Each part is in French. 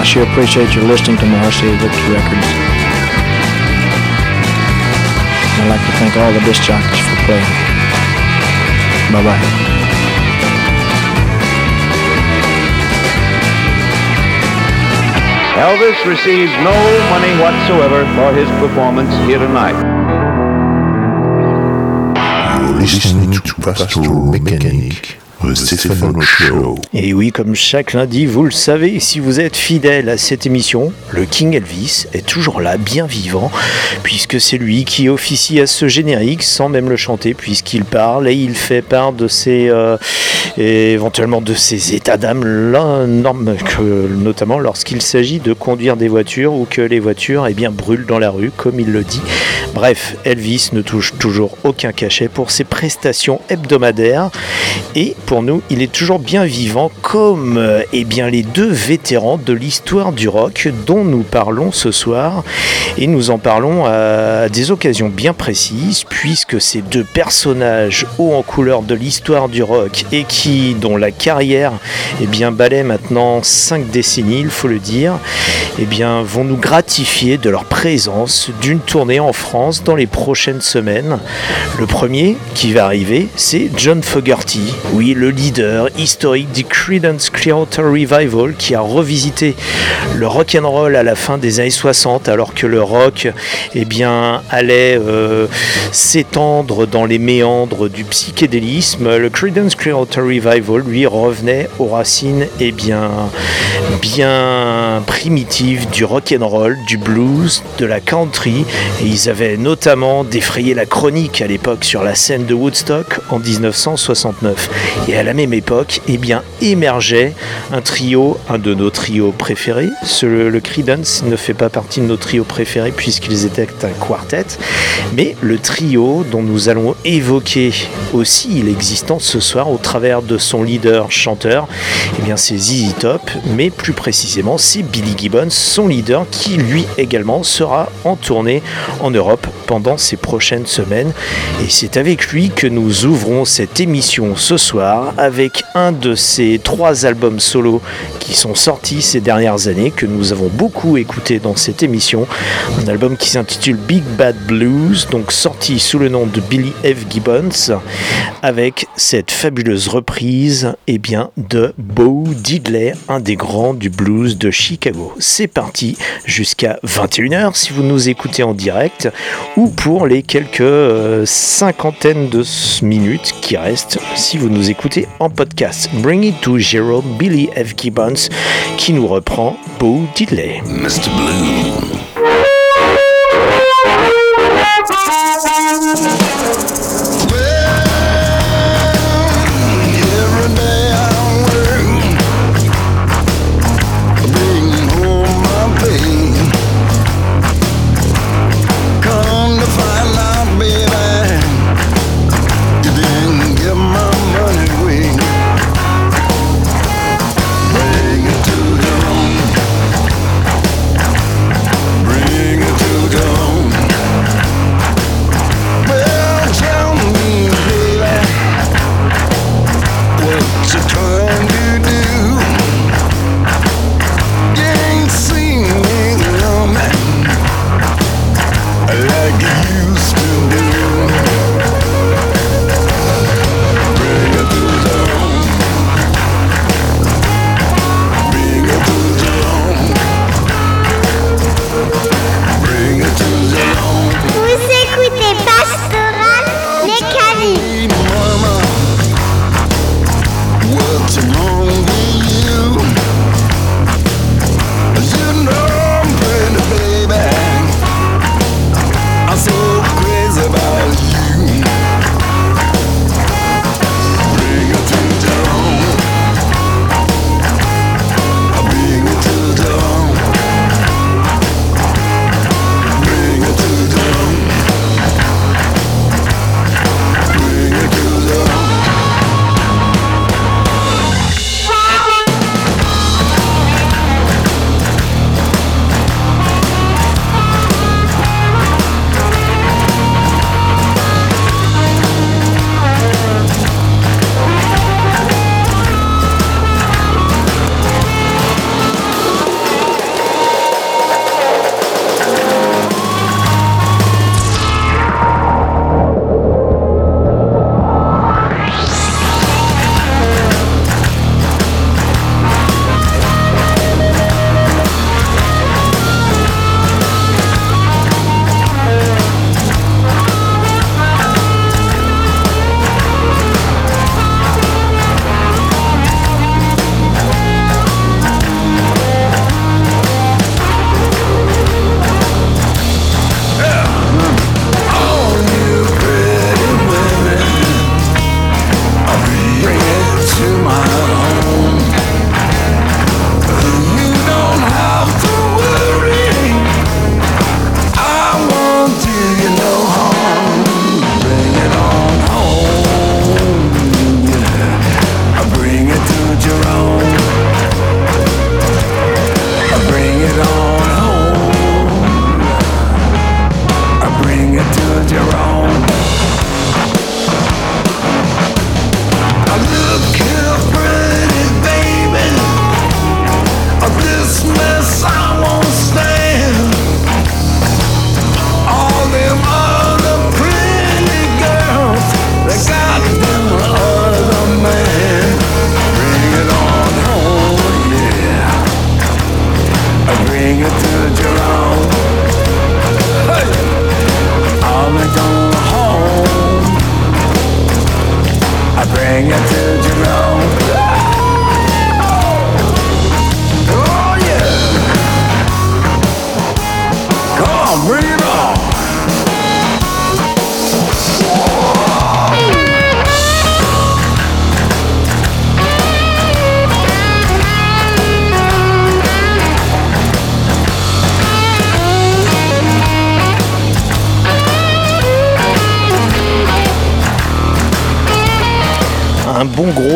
I sure appreciate your listening to Marcy Victor Records. I'd like to thank all the disc jockeys for playing. Bye bye. Elvis receives no money whatsoever for his performance here tonight. You're listening to Pastoral Mechanic. Et oui, comme chaque lundi, vous le savez, si vous êtes fidèle à cette émission, le King Elvis est toujours là, bien vivant, puisque c'est lui qui officie à ce générique sans même le chanter, puisqu'il parle et il fait part de ses, euh, éventuellement de ses états d'âme, notamment lorsqu'il s'agit de conduire des voitures ou que les voitures eh bien, brûlent dans la rue, comme il le dit. Bref, Elvis ne touche toujours aucun cachet pour ses prestations hebdomadaires et pour nous, il est toujours bien vivant comme euh, eh bien, les deux vétérans de l'histoire du rock dont nous parlons ce soir. Et nous en parlons à des occasions bien précises, puisque ces deux personnages hauts en couleur de l'histoire du rock et qui, dont la carrière eh bien, balaie maintenant cinq décennies, il faut le dire, eh bien, vont nous gratifier de leur présence d'une tournée en France dans les prochaines semaines. Le premier qui va arriver, c'est John Fogerty. Oui, le leader historique du Creedence Clearwater Revival qui a revisité le rock and roll à la fin des années 60 alors que le rock eh bien, allait euh, s'étendre dans les méandres du psychédélisme. Le Creedence Clearwater Revival lui revenait aux racines eh bien, bien primitives du rock and roll, du blues, de la country et ils avaient notamment défrayé la chronique à l'époque sur la scène de Woodstock en 1969. Et à la même époque, eh bien, émergeait un trio, un de nos trios préférés. le Creedence ne fait pas partie de nos trios préférés puisqu'ils étaient un quartet, mais le trio dont nous allons évoquer aussi l'existence ce soir au travers de son leader chanteur, eh bien, c'est ZZ Top, mais plus précisément, c'est Billy Gibbons, son leader, qui lui également sera en tournée en Europe pendant ces prochaines semaines. Et c'est avec lui que nous ouvrons cette émission ce soir avec un de ces trois albums solo qui sont sortis ces dernières années, que nous avons beaucoup écouté dans cette émission. Un album qui s'intitule Big Bad Blues, donc sorti sous le nom de Billy F. Gibbons, avec cette fabuleuse reprise eh bien, de Bo Diddley, un des grands du blues de Chicago. C'est parti jusqu'à 21h si vous nous écoutez en direct ou pour les quelques euh, cinquantaines de minutes qui restent si vous nous écoutez en podcast. Bring It to Jerome Billy F. Gibbons qui nous reprend Bo Diddley. Mr. Blue.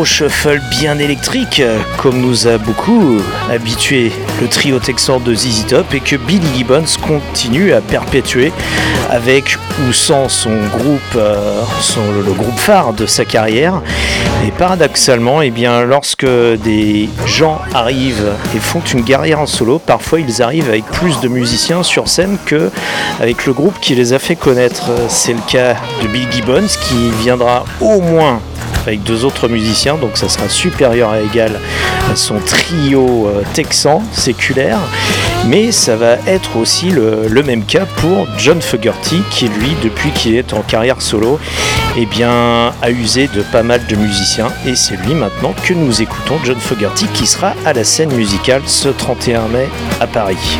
Shuffle bien électrique, comme nous a beaucoup habitué le trio texan de ZZ Top et que Billy Gibbons continue à perpétuer avec ou sans son groupe, euh, le groupe phare de sa carrière. Et paradoxalement, et eh bien, lorsque des gens arrivent et font une carrière en solo, parfois ils arrivent avec plus de musiciens sur scène que avec le groupe qui les a fait connaître. C'est le cas de Bill Gibbons qui viendra au moins avec deux autres musiciens, donc ça sera supérieur à égal à son trio euh, texan séculaire. Mais ça va être aussi le, même cas pour John Fogerty, qui lui, depuis qu'il est en carrière solo, eh bien, a usé de pas mal de musiciens. Et c'est lui maintenant que nous écoutons, John Fogerty, qui sera à la scène musicale ce 31 mai à Paris.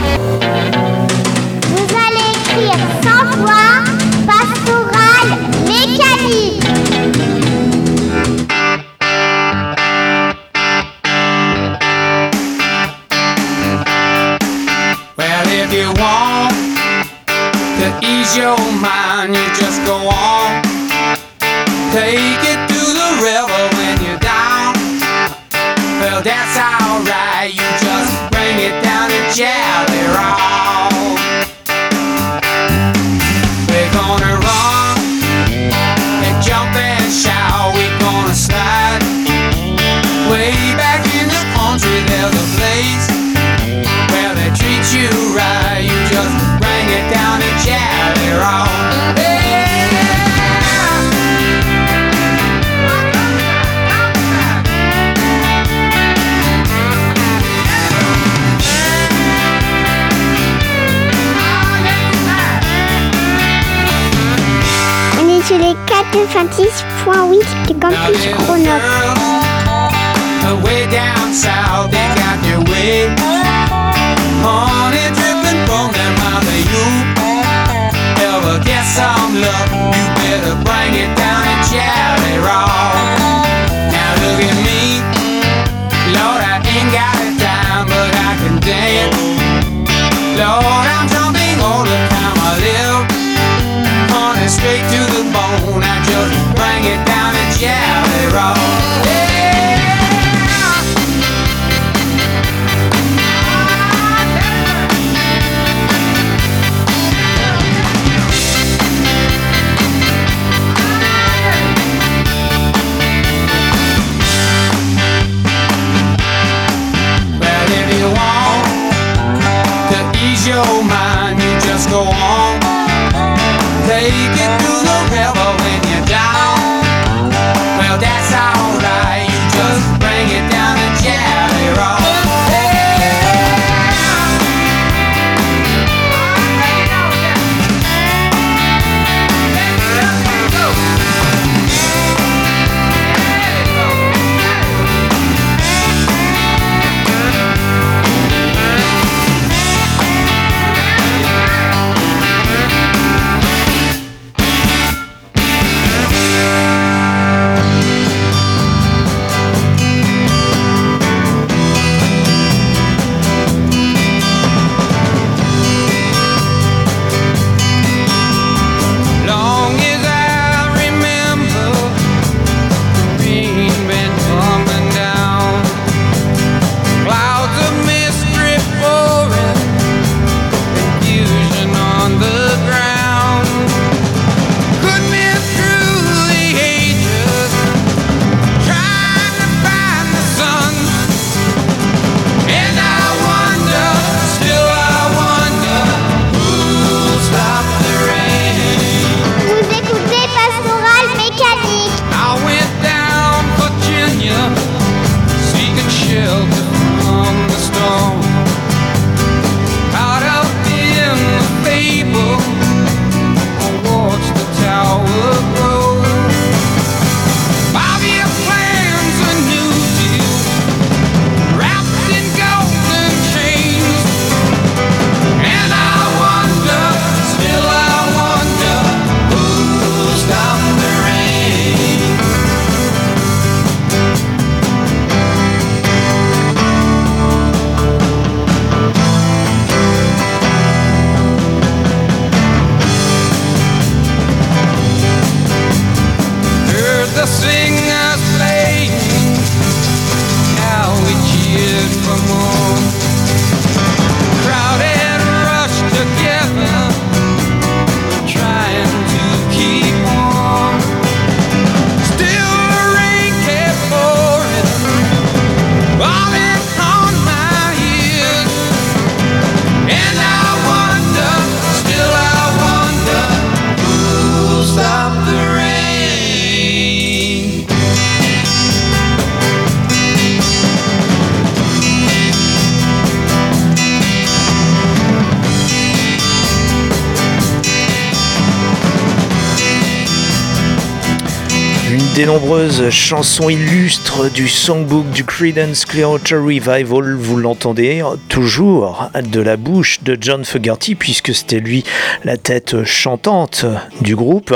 Chansons illustres du songbook du Creedence Clearwater Revival, vous l'entendez toujours de la bouche de John Fogerty, puisque c'était lui la tête chantante du groupe,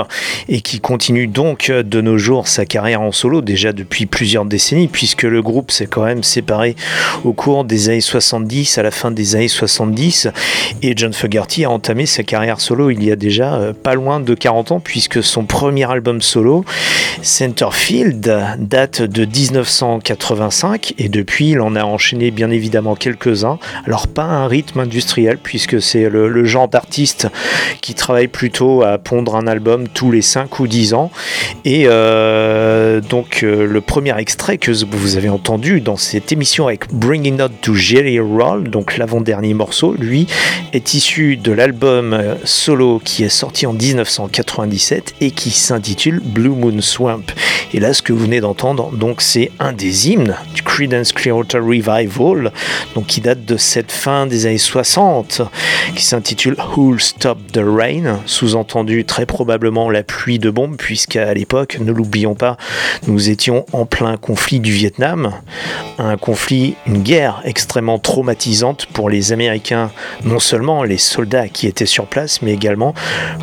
et qui continue donc de nos jours sa carrière en solo, déjà depuis plusieurs décennies, puisque le groupe s'est quand même séparé au cours des années 70, à la fin des années 70, et John Fogerty a entamé sa carrière solo il y a déjà euh, pas loin de 40 ans, puisque son premier album solo, Centerfield date de 1985 et depuis il en a enchaîné bien évidemment quelques-uns. Alors pas un rythme industriel puisque c'est le, genre d'artiste qui travaille plutôt à pondre un album tous les 5 ou 10 ans. Et euh, donc euh, le premier extrait que vous avez entendu dans cette émission avec Bringing Out to Jelly Roll, donc l'avant-dernier morceau, lui est issu de l'album euh, solo qui est sorti en 1997 et qui s'intitule Blue Moon Swamp. Et là, ce que vous venez d'entendre, donc, c'est un des hymnes du Creedence Clearwater Revival, donc qui date de cette fin des années 60, qui s'intitule Who'll Stop the Rain, sous-entendu très probablement la pluie de bombes, puisqu'à l'époque, ne l'oublions pas, nous étions en plein conflit du Vietnam, un conflit, une guerre extrêmement traumatisante pour les Américains, non seulement les soldats qui étaient sur place, mais également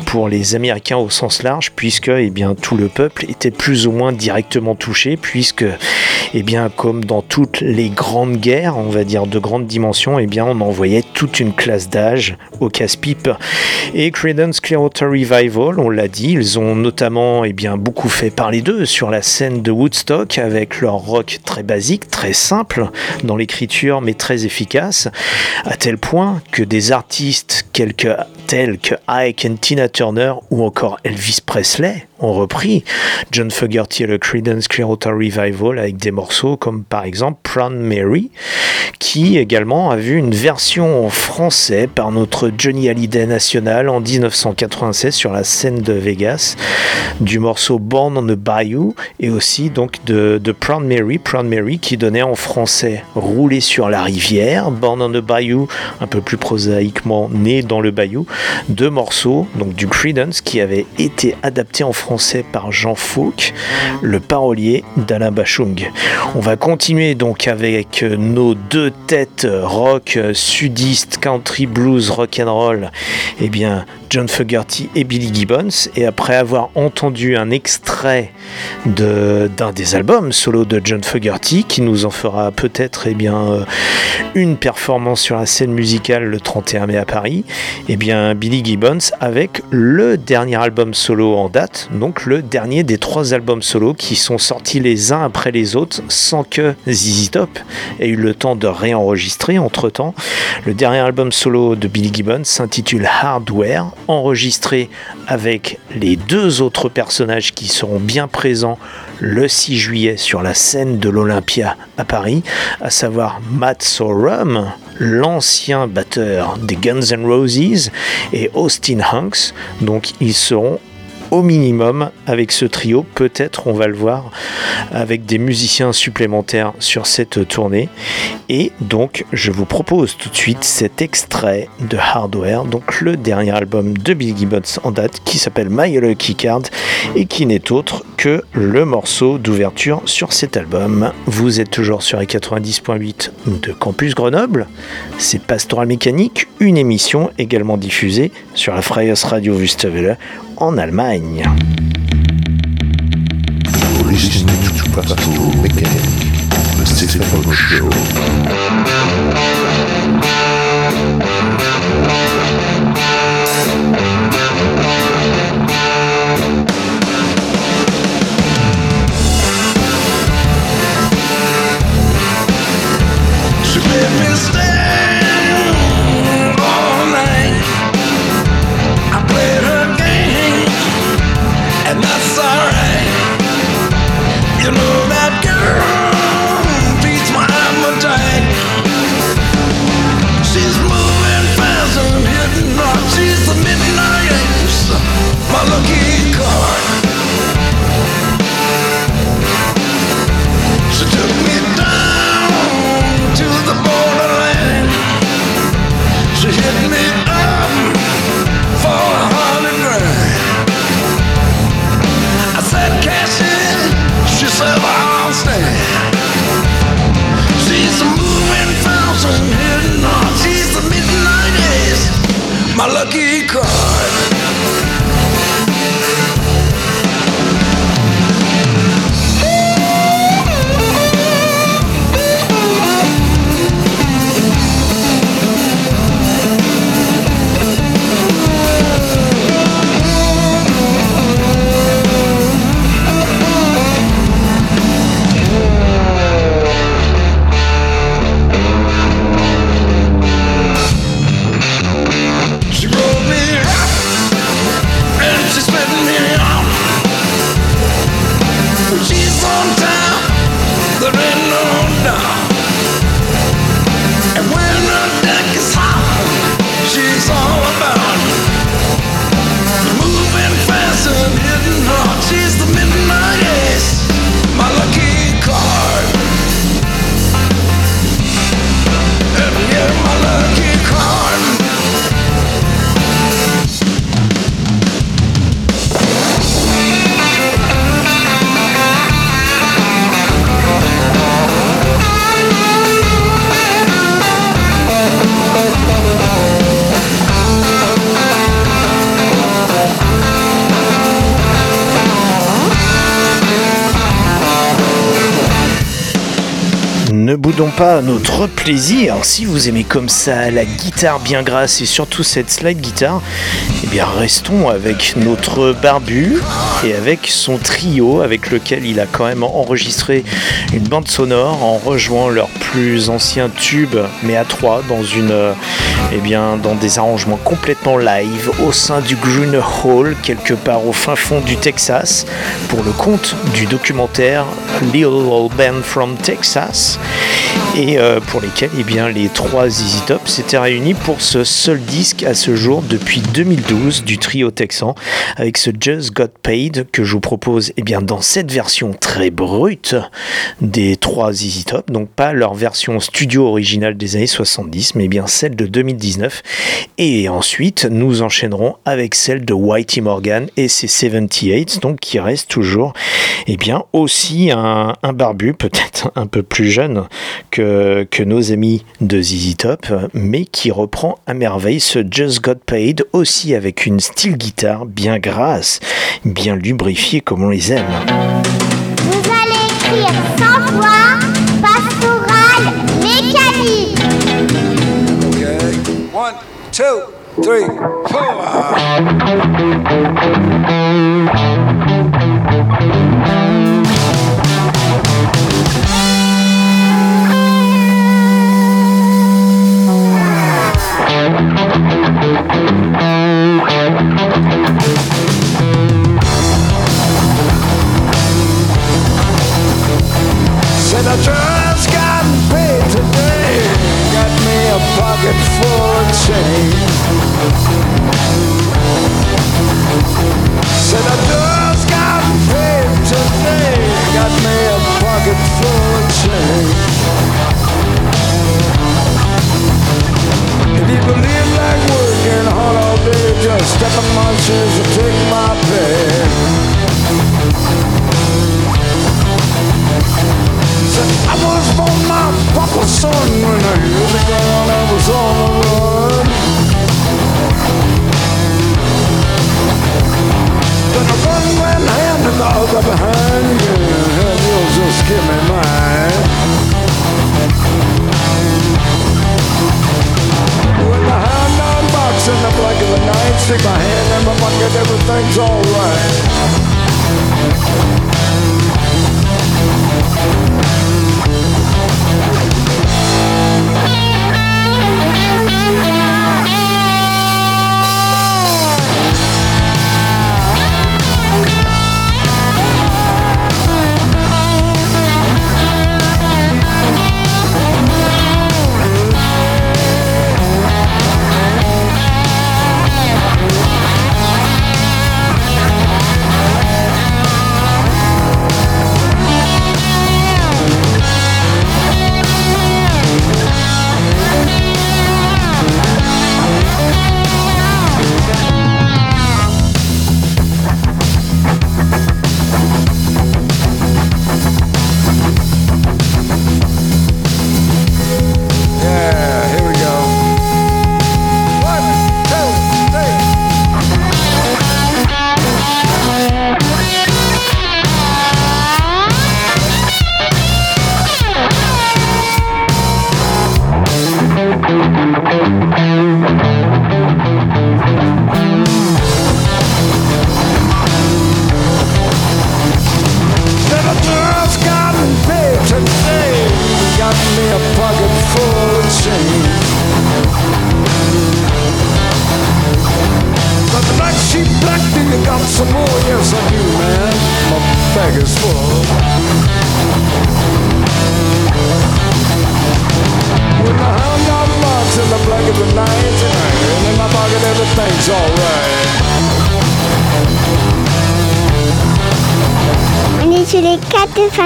pour les Américains au sens large, puisque eh bien, tout le peuple était plus ou moins directement touché, puisque, eh bien, comme dans toutes les grandes guerres, on va dire de grandes dimensions, eh bien, on envoyait toute une classe d'âge au casse-pipe. Et Credence Clearwater Revival, on l'a dit, ils ont notamment eh bien, beaucoup fait parler d'eux sur la scène de Woodstock avec leur rock très basique, très simple dans l'écriture, mais très efficace, à tel point que des artistes quelques, tels que Ike et Tina Turner ou encore Elvis Presley ont repris. John Fogerty et le Creedence Clearwater Revival avec des morceaux comme par exemple Proud Mary, qui également a vu une version en français par notre Johnny Hallyday national en 1996 sur la scène de Vegas du morceau Born on the Bayou et aussi donc de, de Proud Mary, Proud Mary qui donnait en français Rouler sur la rivière, Born on the Bayou, un peu plus prosaïquement né dans le bayou, deux morceaux donc du Creedence qui avaient été adaptés en français par Jean Fouque, le parolier d'Alain Bachung. On va continuer donc avec nos deux têtes rock sudiste, country, blues, rock and roll. Eh bien, John Fogerty et Billy Gibbons. Et après avoir entendu un extrait d'un des albums solo de John Fogerty, qui nous en fera peut-être eh bien, euh, une performance sur la scène musicale le 31 mai à Paris, eh bien, Billy Gibbons avec le dernier album solo en date, donc le dernier des trois albums solo qui sont sortis les uns après les autres sans que ZZ Top ait eu le temps de réenregistrer entre temps. Le dernier album solo de Billy Gibbons s'intitule Hardware enregistré avec les deux autres personnages qui seront bien présents le 6 juillet sur la scène de l'Olympia à Paris, à savoir Matt Sorum, l'ancien batteur des Guns N' Roses, et Austin Hanks. Donc ils seront au minimum avec ce trio. Peut-être on va le voir avec des musiciens supplémentaires sur cette tournée. Et donc je vous propose tout de suite cet extrait de Hardware, donc le dernier album de Bill Gibbons en date qui s'appelle My Lucky Card et qui n'est autre que le morceau d'ouverture sur cet album. Vous êtes toujours sur les 90.8 de Campus Grenoble. C'est Pastoral Mécanique, une émission également diffusée sur la Freies Radio Wüstewelle en Allemagne. Ne boudons pas notre plaisir. Si vous aimez comme ça la guitare bien grasse et surtout cette slide guitare, eh bien restons avec notre barbu et avec son trio avec lequel il a quand même enregistré une bande sonore en rejoignant leurs plus anciens tubes mais à trois dans une euh, eh bien dans des arrangements complètement live au sein du Green Hall quelque part au fin fond du Texas pour le compte du documentaire Little Old Band from Texas et euh, pour lesquels eh bien, les trois Easy Top s'étaient réunis pour ce seul disque à ce jour depuis 2012 du trio texan avec ce Just Got Paid que je vous propose eh bien, dans cette version très brute des trois Easy Top, donc pas leur version studio originale des années 70 mais bien celle de 2019 et ensuite nous enchaînerons avec celle de Whitey Morgan et ses 78 donc qui reste toujours eh bien, aussi un, un barbu peut-être un peu plus jeune que, que nos amis de ZZ Top, mais qui reprend à merveille ce Just Got Paid aussi avec une style guitare bien grasse, bien lubrifiée comme on les aime. Vous allez écrire sans voix, pastoral, mécanique. Okay. One, two, three, four.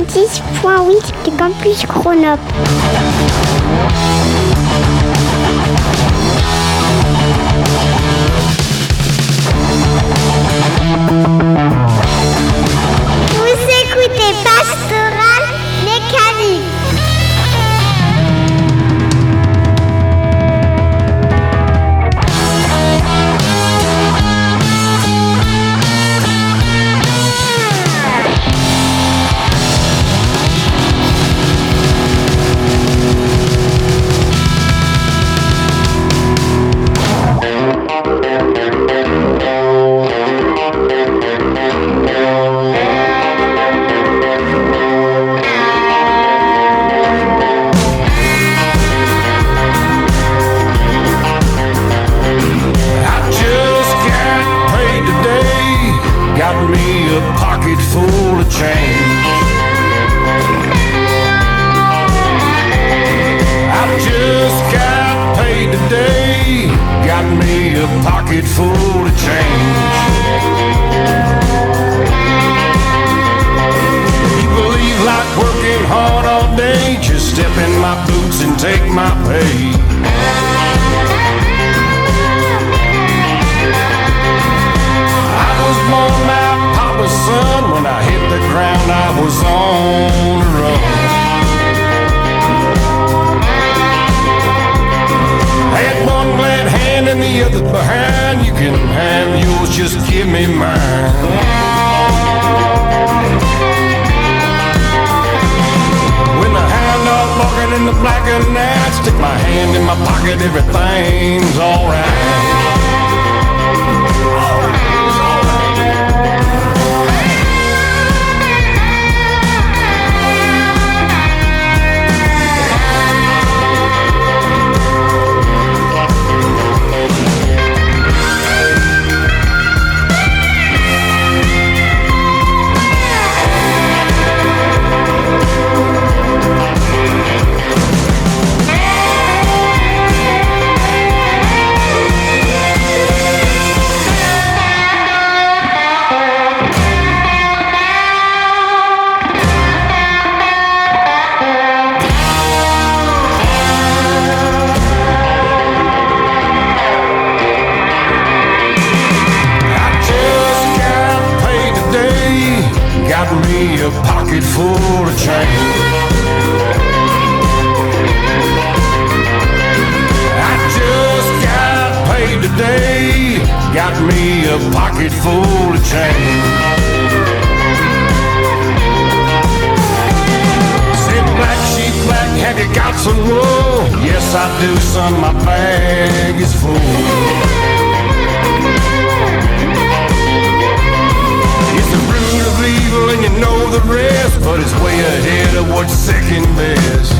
426.8 de Campus Chronop. a pocket full of change. And the other behind. You can have yours, just give me mine. Barking in the black of night, stick my hand in my pocket, everything's alright. Pocket full of change. Said black sheep, black, have you got some wool? Yes, I do, son. My bag is full. Evil and you know the rest, but it's way ahead of what's second best.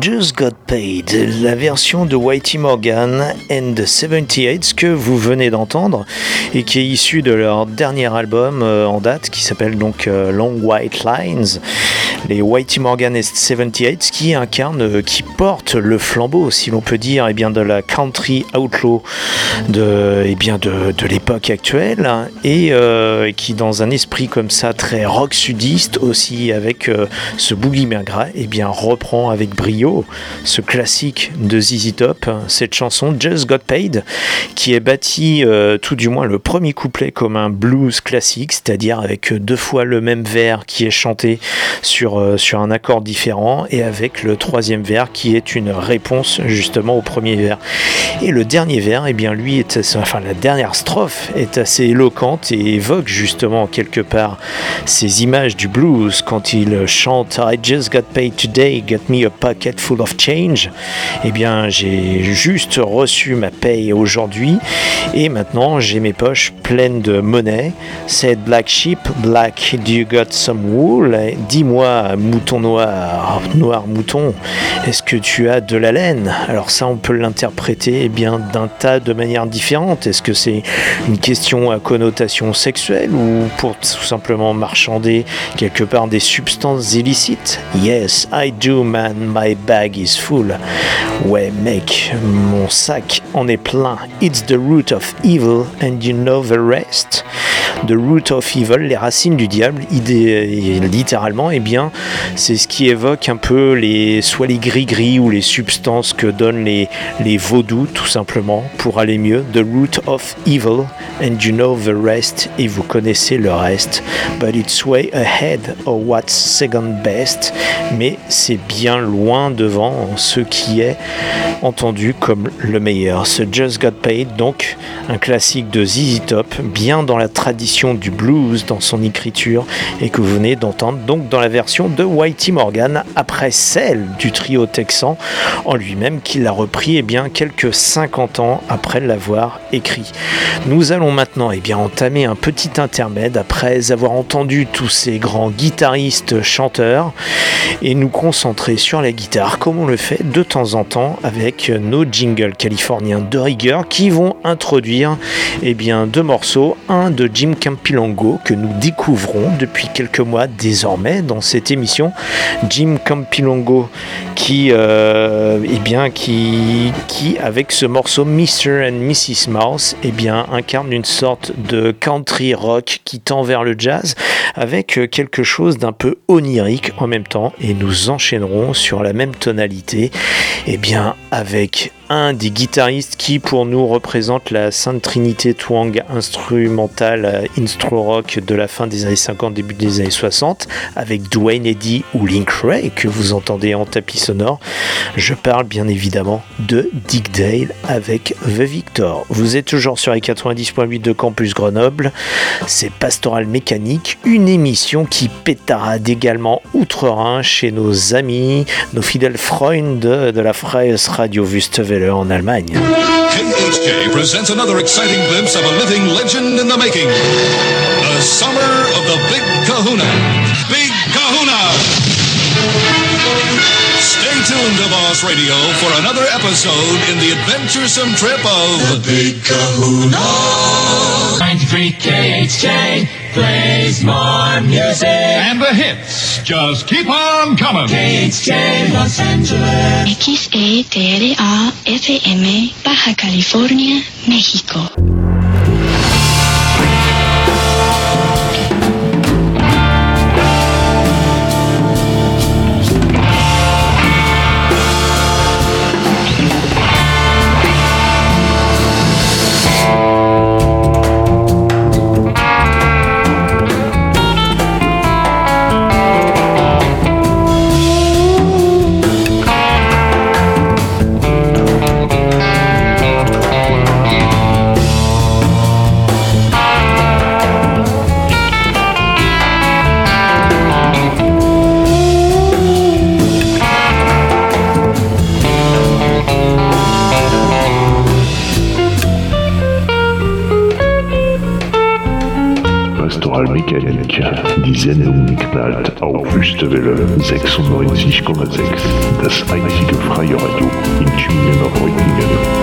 Just Got La version de Whitey Morgan and the 78 que vous venez d'entendre et qui est issue de leur dernier album euh, en date qui s'appelle donc euh, Long White Lines. Les Whitey Morgan and 78 qui incarnent, euh, qui portent le flambeau, si l'on peut dire, et bien de la country outlaw de, et bien de, l'époque actuelle et qui dans un esprit comme ça très rock sudiste aussi avec ce boogie gras et bien reprend avec brio ce classique de ZZ Top cette chanson Just Got Paid qui est bâtie euh, tout du moins le premier couplet comme un blues classique c'est-à-dire avec deux fois le même vers qui est chanté sur, euh, sur un accord différent et avec le troisième vers qui est une réponse justement au premier vers et le dernier vers et bien lui est enfin la dernière strophe est assez éloquente et évoque justement quelque part ces images du blues quand il chante I just got paid today, got me a pocket full of change. Eh bien, j'ai juste reçu ma paye aujourd'hui et maintenant j'ai mes poches pleines de monnaie. Said Black Sheep, Black, do you got some wool? Dis-moi, mouton noir, noir mouton, est-ce que tu as de la laine? Alors ça, on peut l'interpréter eh bien d'un tas de manières différentes. Est-ce que c'est une question à connotation sexuelle ou pour tout simplement marchander quelque part des substances illicites? Yes, I do man, my bag is full. Ouais mec, mon sac en est plein. It's the root of evil and you know the rest. The root of evil, les racines du diable, littéralement, eh bien, c'est ce qui évoque un peu les, soit les gris-gris ou les substances que donnent les, les vaudous, tout simplement, pour aller mieux. The root of evil, and you know the rest, et vous connaissez le reste. But it's way ahead of what's second best, mais c'est bien loin devant ce qui est entendu comme le meilleur. Ce Just Got Paid, donc un classique de ZZ Top, bien dans la tradition du blues dans son écriture et que vous venez d'entendre donc dans la version de Whitey Morgan après celle du trio texan en lui-même qui l'a repris eh bien, quelques 50 ans après l'avoir écrit. Nous allons maintenant eh bien, entamer un petit intermède après avoir entendu tous ces grands guitaristes chanteurs et nous concentrer sur la guitare comme on le fait de temps en temps avec nos jingles californiens de rigueur qui vont introduire eh bien, deux morceaux, un de Jim Campilongo que nous découvrons depuis quelques mois désormais dans cette émission. Jim Campilongo qui, euh, eh bien, qui, qui, avec ce morceau Mr. and Mrs. Mouse, eh bien, incarne une sorte de country rock qui tend vers le jazz avec quelque chose d'un peu onirique en même temps et nous enchaînerons sur la même tonalité eh bien, avec un des guitaristes qui pour nous représente la sainte trinité twang instrumentale euh, instro rock de la fin des années 50 début des années 60 avec Dwayne Eddy ou Link Ray que vous entendez en tapis sonore. Je parle bien évidemment de Dick Dale avec The Victor. Vous êtes toujours sur les 90.8 de Campus Grenoble. C'est Pastoral Mécanique une émission qui pétarade également outre-Rhin chez nos amis nos fidèles Freunde de la Freies Radio Wüstewelle en Allemagne. KHJ presents another exciting glimpse of a living legend in the making. The summer of the Big Kahuna. Big Kahuna! Stay tuned to Boss Radio for another episode in the adventuresome trip of the Big Kahuna. 93 KHJ plays more music. And the hits just keep on coming. KHJ Los Angeles. XETRA FM Baja California, México. Mechanik. Die Sendung knallt auf Wüstewelle 96,6. Das einzige freie Radio in Tübingen auf Reutlingen.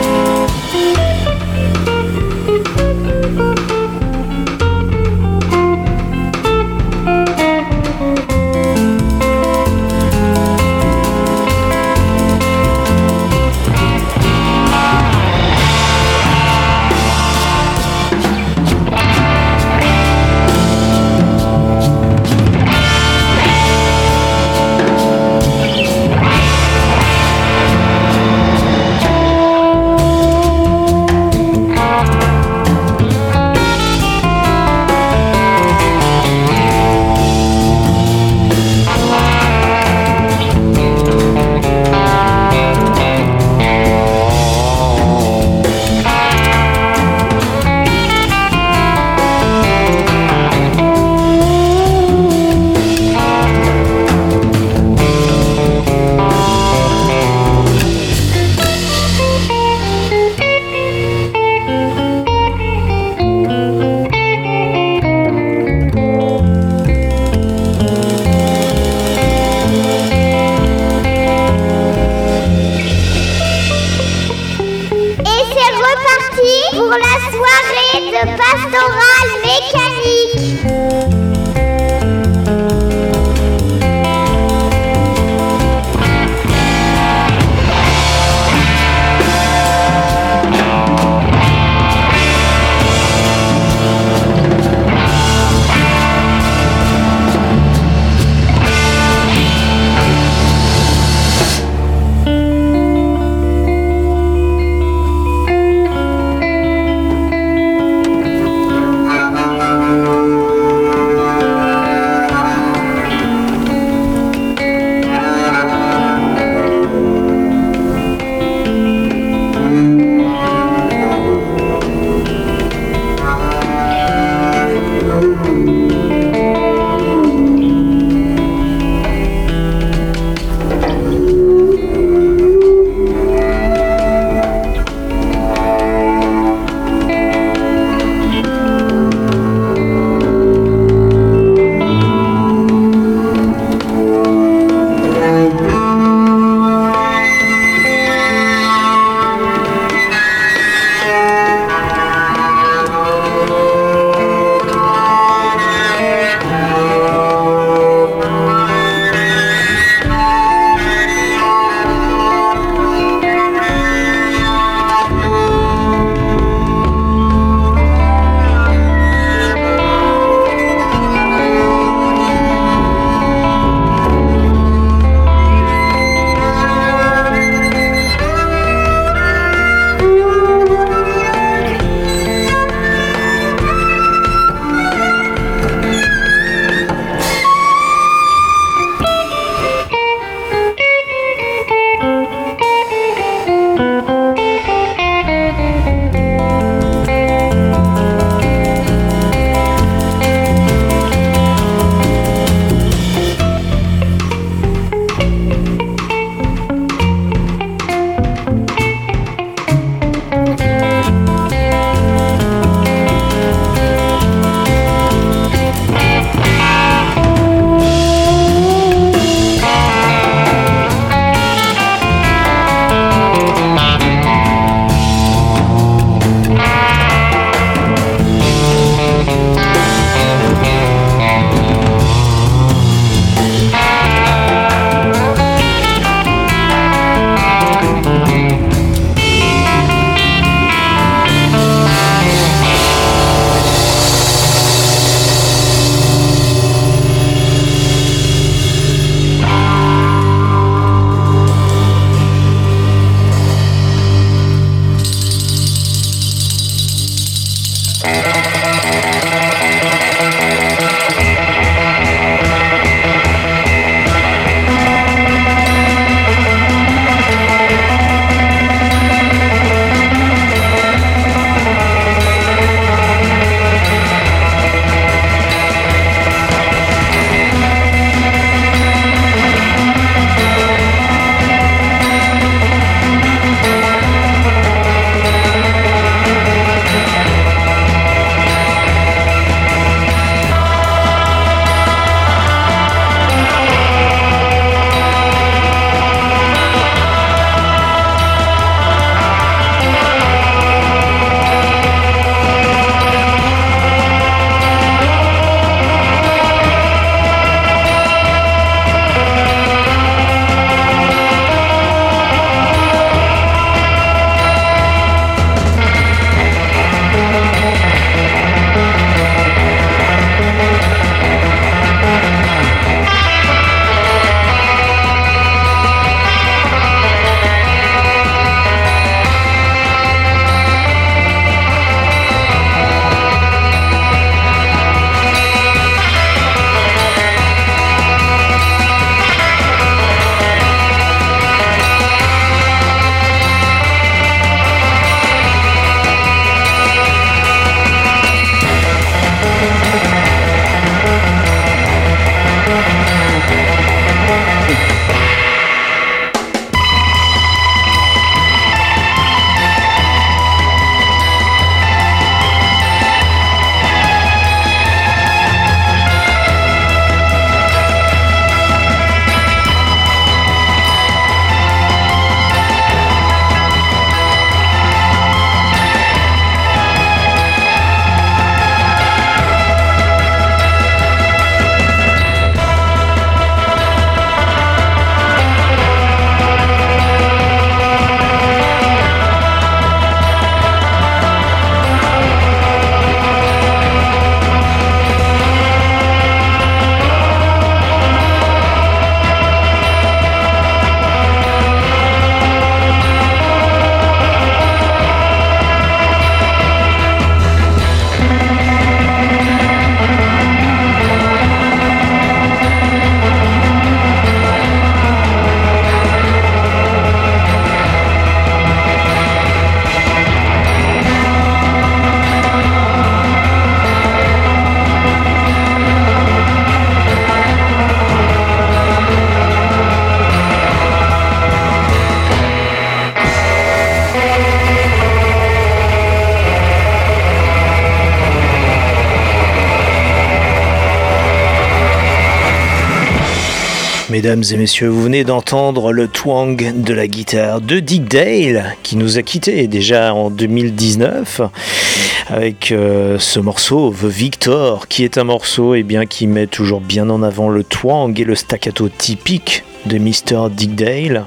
Mesdames et messieurs, vous venez d'entendre le twang de la guitare de Dick Dale, qui nous a quittés déjà en 2019 avec euh, ce morceau The Victor, qui est un morceau eh bien, qui met toujours bien en avant le twang et le staccato typique de Mr. Dick Dale,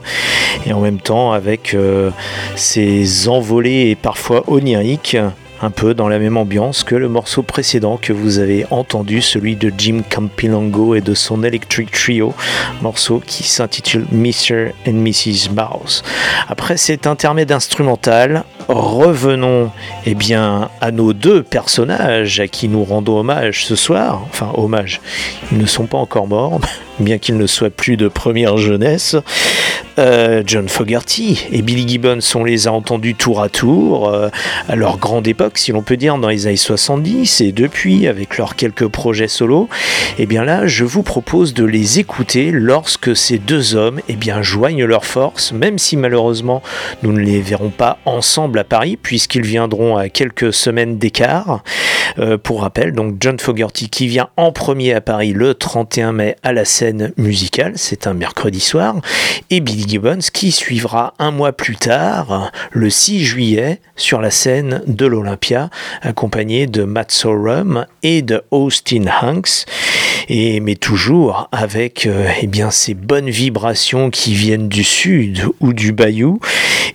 et en même temps avec euh, ses envolées et parfois oniriques un peu dans la même ambiance que le morceau précédent que vous avez entendu, celui de Jim Campilongo et de son Electric Trio, morceau qui s'intitule Mr. and Mrs. Mouse. Après cet intermède instrumental, revenons eh bien, à nos deux personnages à qui nous rendons hommage ce soir. Enfin, hommage, ils ne sont pas encore morts, bien qu'ils ne soient plus de première jeunesse. Euh, John Fogerty et Billy Gibbons, on les a entendus tour à tour euh, à leur grande époque, si l'on peut dire, dans les années 70 et depuis, avec leurs quelques projets solo. Et bien là, je vous propose de les écouter lorsque ces deux hommes eh bien, joignent leurs forces, même si malheureusement nous ne les verrons pas ensemble à Paris, puisqu'ils viendront à quelques semaines d'écart. Euh, pour rappel, donc John Fogerty qui vient en premier à Paris le 31 mai à la scène musicale, c'est un mercredi soir, et Billy Gibbons qui suivra un mois plus tard, le 6 juillet, sur la scène de l'Olympia, accompagné de Matt Sorum et de Austin Hanks, et mais toujours avec euh, eh bien ces bonnes vibrations qui viennent du sud ou du bayou.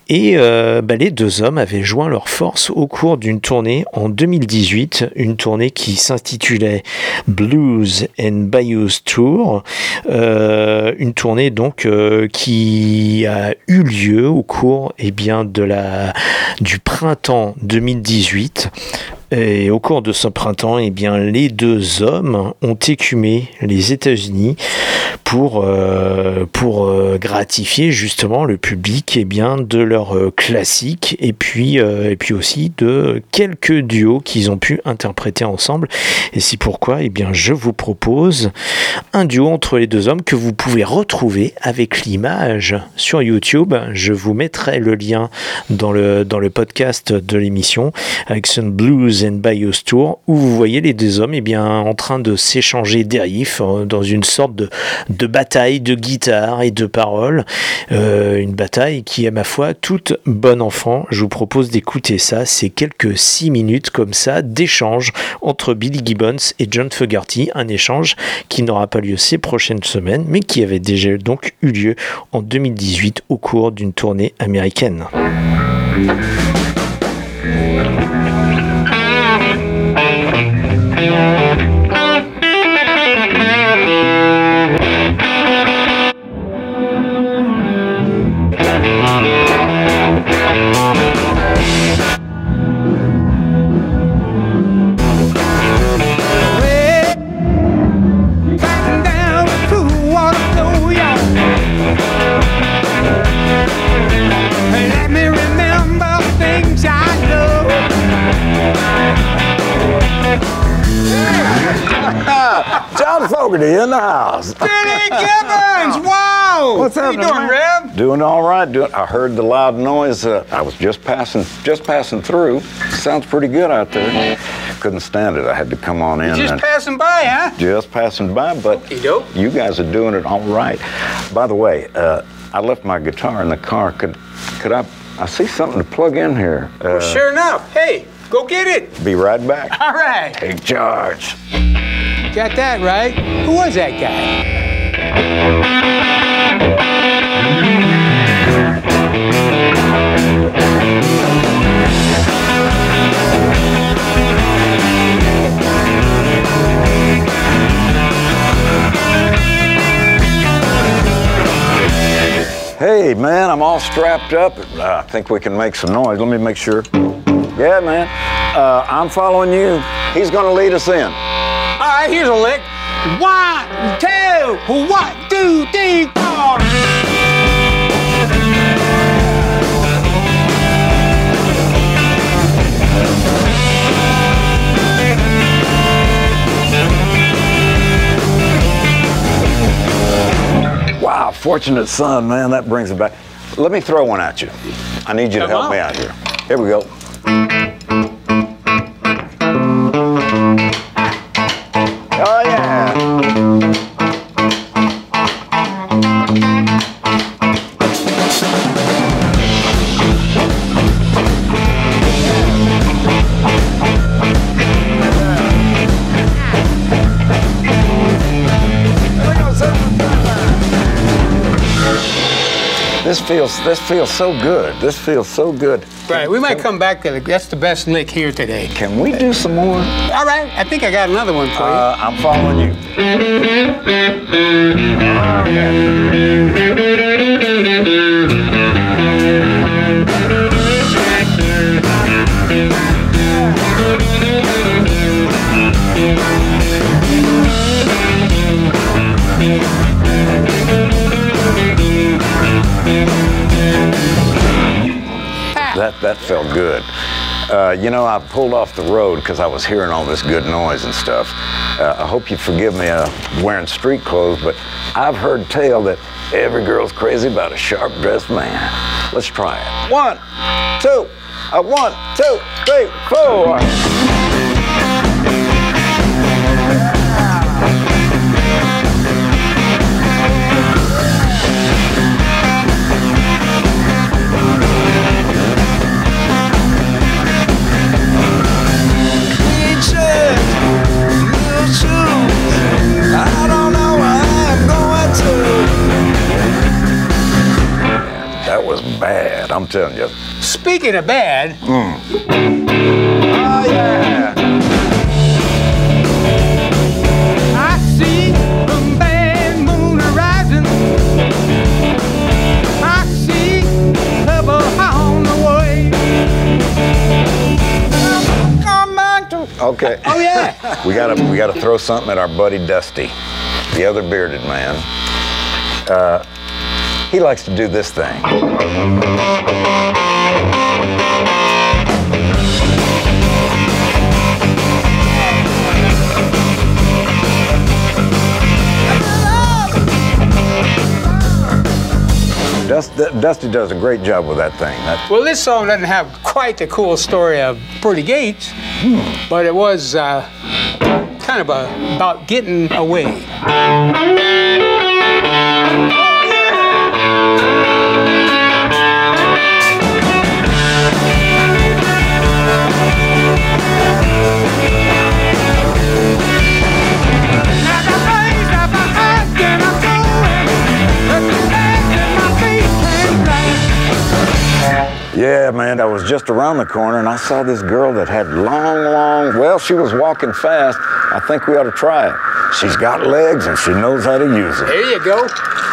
Et euh, bah, les deux hommes avaient joint leurs forces au cours d'une tournée en 2018, une tournée qui s'intitulait Blues and Bayous Tour, euh, une tournée donc qui a eu lieu au cours eh bien, de la, du printemps 2018. Et au cours de ce printemps, eh bien, les deux hommes ont écumé les États-Unis pour, euh, pour euh, gratifier justement le public eh bien, de leurs euh, classiques et puis, et puis aussi de quelques duos qu'ils ont pu interpréter ensemble. Et c'est pourquoi eh bien, je vous propose un duo entre les deux hommes que vous pouvez retrouver avec l'image sur YouTube. Je vous mettrai le lien dans le, dans le podcast de l'émission avec Blues and Bayous Tour où vous voyez les deux hommes eh bien, en train de s'échanger des riffs euh, dans une sorte de, de bataille de guitare et de paroles. Euh, une bataille qui est, ma foi, toute bonne enfant. Je vous propose d'écouter ça. C'est quelques six minutes comme ça d'échange entre Billy Gibbons et John Fogerty. Un échange qui n'aura pas lieu ces prochaines semaines, mais qui avait déjà donc eu lieu en 2018 au cours d'une tournée américaine. Thank you. Know. John Fogerty in the house. Billy Gibbons, Wow! What's How you happening, doing, man? Rev? Doing all right. Doing. I heard the loud noise. Uh, I was just passing, just passing through. Sounds pretty good out there. Couldn't stand it. I had to come on in. Just and- passing by, huh? just passing by, but you guys are doing it all right. By the way, uh, I left my guitar in the car. Could, could I? I see something to plug in here. Uh, Sure enough. Hey, go get it. Be right back. All right. Take charge. Got that right. Who was that guy? Hey, man, I'm all strapped up. Uh, I think we can make some noise. Let me make sure. Yeah, man. Uh, I'm following you. He's going to lead us in. All right, here's a lick. One, two, one, two, three, four. Wow, fortunate son, man. That brings it back. Let me throw one at you. I need you to help on. me out here. Here we go. Oh, feels this feels so good. This feels so good. Right, we might come back to the, that's the best lick here today. Can we do some more? All right, I think I got another one for Uh, I'm following you. That that felt good. Uh, you know, I pulled off the road because I was hearing all this good noise and stuff. Uh, I hope you forgive me uh, wearing street clothes, but I've heard tell that every girl's crazy about a sharp-dressed man. Let's try it. One, two, uh, one, two, three, four. I'm telling you. Speaking of bad, Mm. Oh yeah. I see a bad moon rising. I see trouble on the way. Come back to Okay. Oh yeah. we gotta we gotta throw something at our buddy Dusty, the other bearded man. Uh, he likes to do this thing. Dust, Dusty does a great job with that thing. That, Well, this song doesn't have quite the cool story of Pretty Gates, but it was uh, kind of a, about getting away. Yeah, man, I was just around the corner and I saw this girl that had long, long, well, she was walking fast. I think we ought to try it. She's got legs and she knows how to use it. There you go.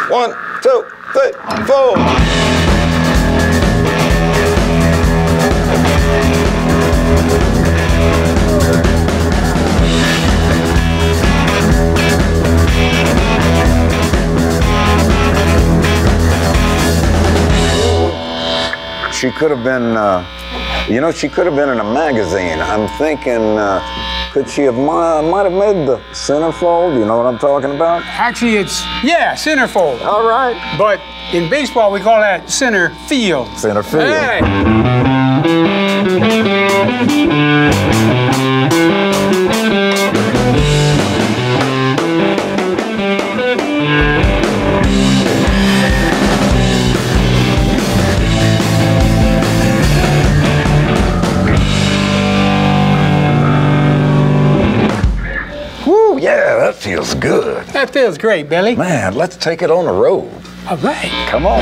One, two, three, four. She could have been, uh, you know, she could have been in a magazine. I'm thinking, uh, Could she have mi- might have made the centerfold? You know what I'm talking about? Actually, it's, yeah, centerfold. All right. But in baseball, we call that center field. Center field. Hey. Feels good. That feels great, Billy. Man, let's take it on the road. All right. Come on.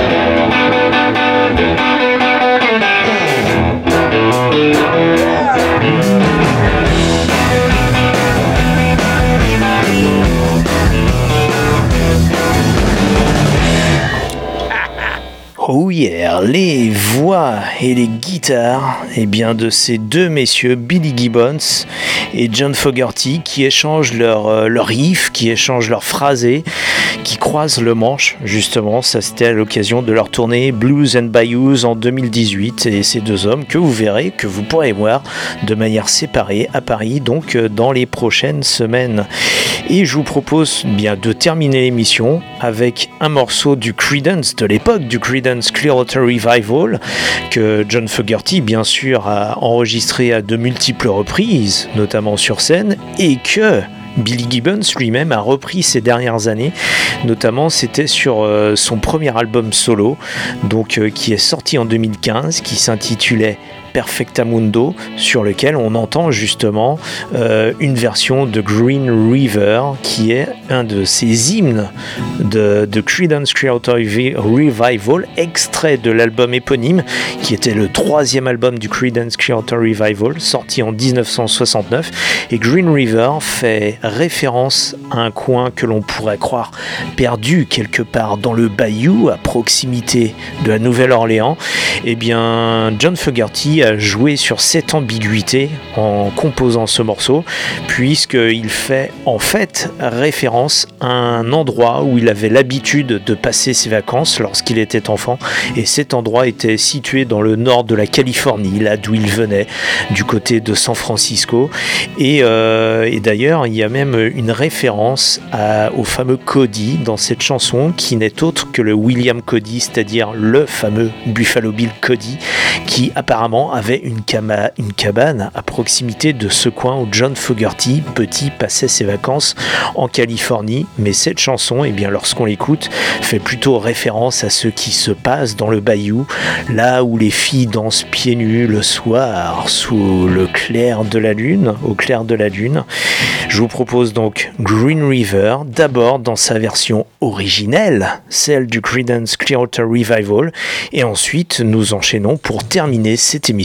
Oh yeah, les voix et les guitares eh bien, de ces deux messieurs, Billy Gibbons et John Fogerty, qui échangent leurs euh, qui échangent leurs phrasés, qui croisent le manche, justement. Ça, c'était à l'occasion de leur tournée Blues and Bayous en 2018. Et ces deux hommes que vous verrez, que vous pourrez voir de manière séparée à Paris, donc euh, dans les prochaines semaines. Et je vous propose bien de terminer l'émission avec un morceau du Creedence, de l'époque du Creedence Clearwater Revival, que John Fogerty, bien sûr, a enregistré à de multiples reprises, notamment sur scène, et que Billy Gibbons lui-même a repris ces dernières années, notamment c'était sur euh, son premier album solo, donc euh, qui est sorti en 2015, qui s'intitulait Perfectamundo, sur lequel on entend justement euh, une version de Green River, qui est un de ces hymnes de, de Creedence Clearwater Revi- Revival, extrait de l'album éponyme, qui était le troisième album du Creedence Clearwater Revival, sorti en 1969. Et Green River fait référence à un coin que l'on pourrait croire perdu quelque part dans le bayou, à proximité de la Nouvelle-Orléans. Eh bien, John Fogerty a joué sur cette ambiguïté en composant ce morceau, puisqu'il fait en fait référence à un endroit où il avait l'habitude de passer ses vacances lorsqu'il était enfant, et cet endroit était situé dans le nord de la Californie, là d'où il venait, du côté de San Francisco. Et, euh, d'ailleurs, il y a même une référence au fameux Cody dans cette chanson, qui n'est autre que le William Cody, c'est-à-dire le fameux Buffalo Bill Cody, qui apparemment une, cama- une cabane à proximité de ce coin où John Fogerty, petit, passait ses vacances en Californie. Mais cette chanson, eh bien, lorsqu'on l'écoute, fait plutôt référence à ce qui se passe dans le bayou, là où les filles dansent pieds nus le soir sous le clair de la lune, au clair de la lune. Je vous propose donc Green River, d'abord dans sa version originelle, celle du Creedence Clearwater Revival, et ensuite nous enchaînons pour terminer cette émission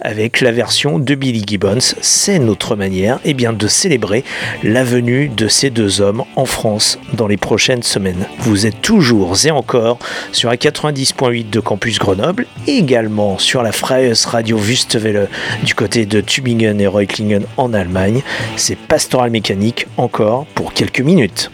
avec la version de Billy Gibbons. C'est notre manière eh bien, de célébrer la venue de ces deux hommes en France dans les prochaines semaines. Vous êtes toujours et encore sur la 90.8 de Campus Grenoble, également sur la Freies Radio Wüstewelle du côté de Tübingen et Reutlingen en Allemagne. C'est Pastoral Mécanique encore pour quelques minutes.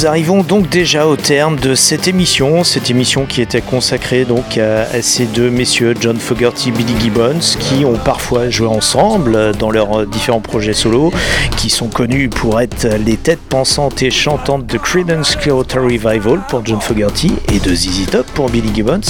Nous arrivons donc déjà au terme de cette émission, cette émission qui était consacrée donc à, ces deux messieurs, John Fogerty et Billy Gibbons, qui ont parfois joué ensemble dans leurs différents projets solo, qui sont connus pour être les têtes pensantes et chantantes de Creedence Clearwater Revival pour John Fogerty et de ZZ Top pour Billy Gibbons,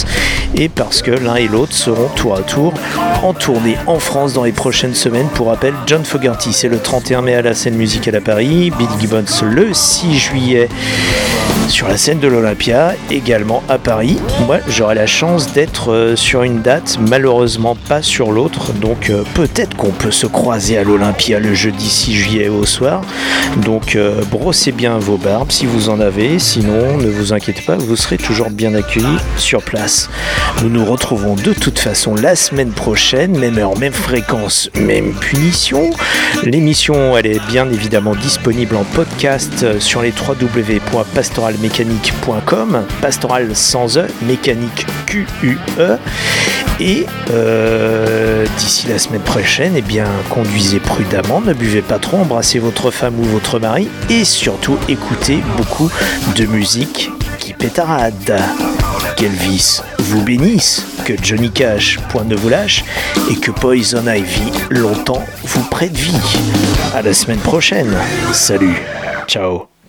et parce que l'un et l'autre seront tour à tour en tournée en France dans les prochaines semaines. Pour rappel, John Fogerty c'est le 31 mai à la scène musicale à Paris, Billy Gibbons le 6 juillet Never. Sur la scène de l'Olympia, également à Paris. Moi, j'aurai la chance d'être euh, sur une date, malheureusement pas sur l'autre, donc euh, peut-être qu'on peut se croiser à l'Olympia le jeudi 6 juillet au soir. Donc euh, brossez bien vos barbes si vous en avez, sinon ne vous inquiétez pas, vous serez toujours bien accueillis sur place. Nous nous retrouvons de toute façon la semaine prochaine, même heure, même fréquence, même punition. L'émission, elle est bien évidemment disponible en podcast sur les www.pastoralmécanique.com, pastoral sans E, mécanique Q-U-E. Et euh, d'ici la semaine prochaine, eh bien, conduisez prudemment, ne buvez pas trop, embrassez votre femme ou votre mari et surtout écoutez beaucoup de musique qui pétarade. Qu'Elvis vous bénisse, que Johnny Cash point ne vous lâche et que Poison Ivy longtemps vous prête vie. À la semaine prochaine. Salut. Ciao.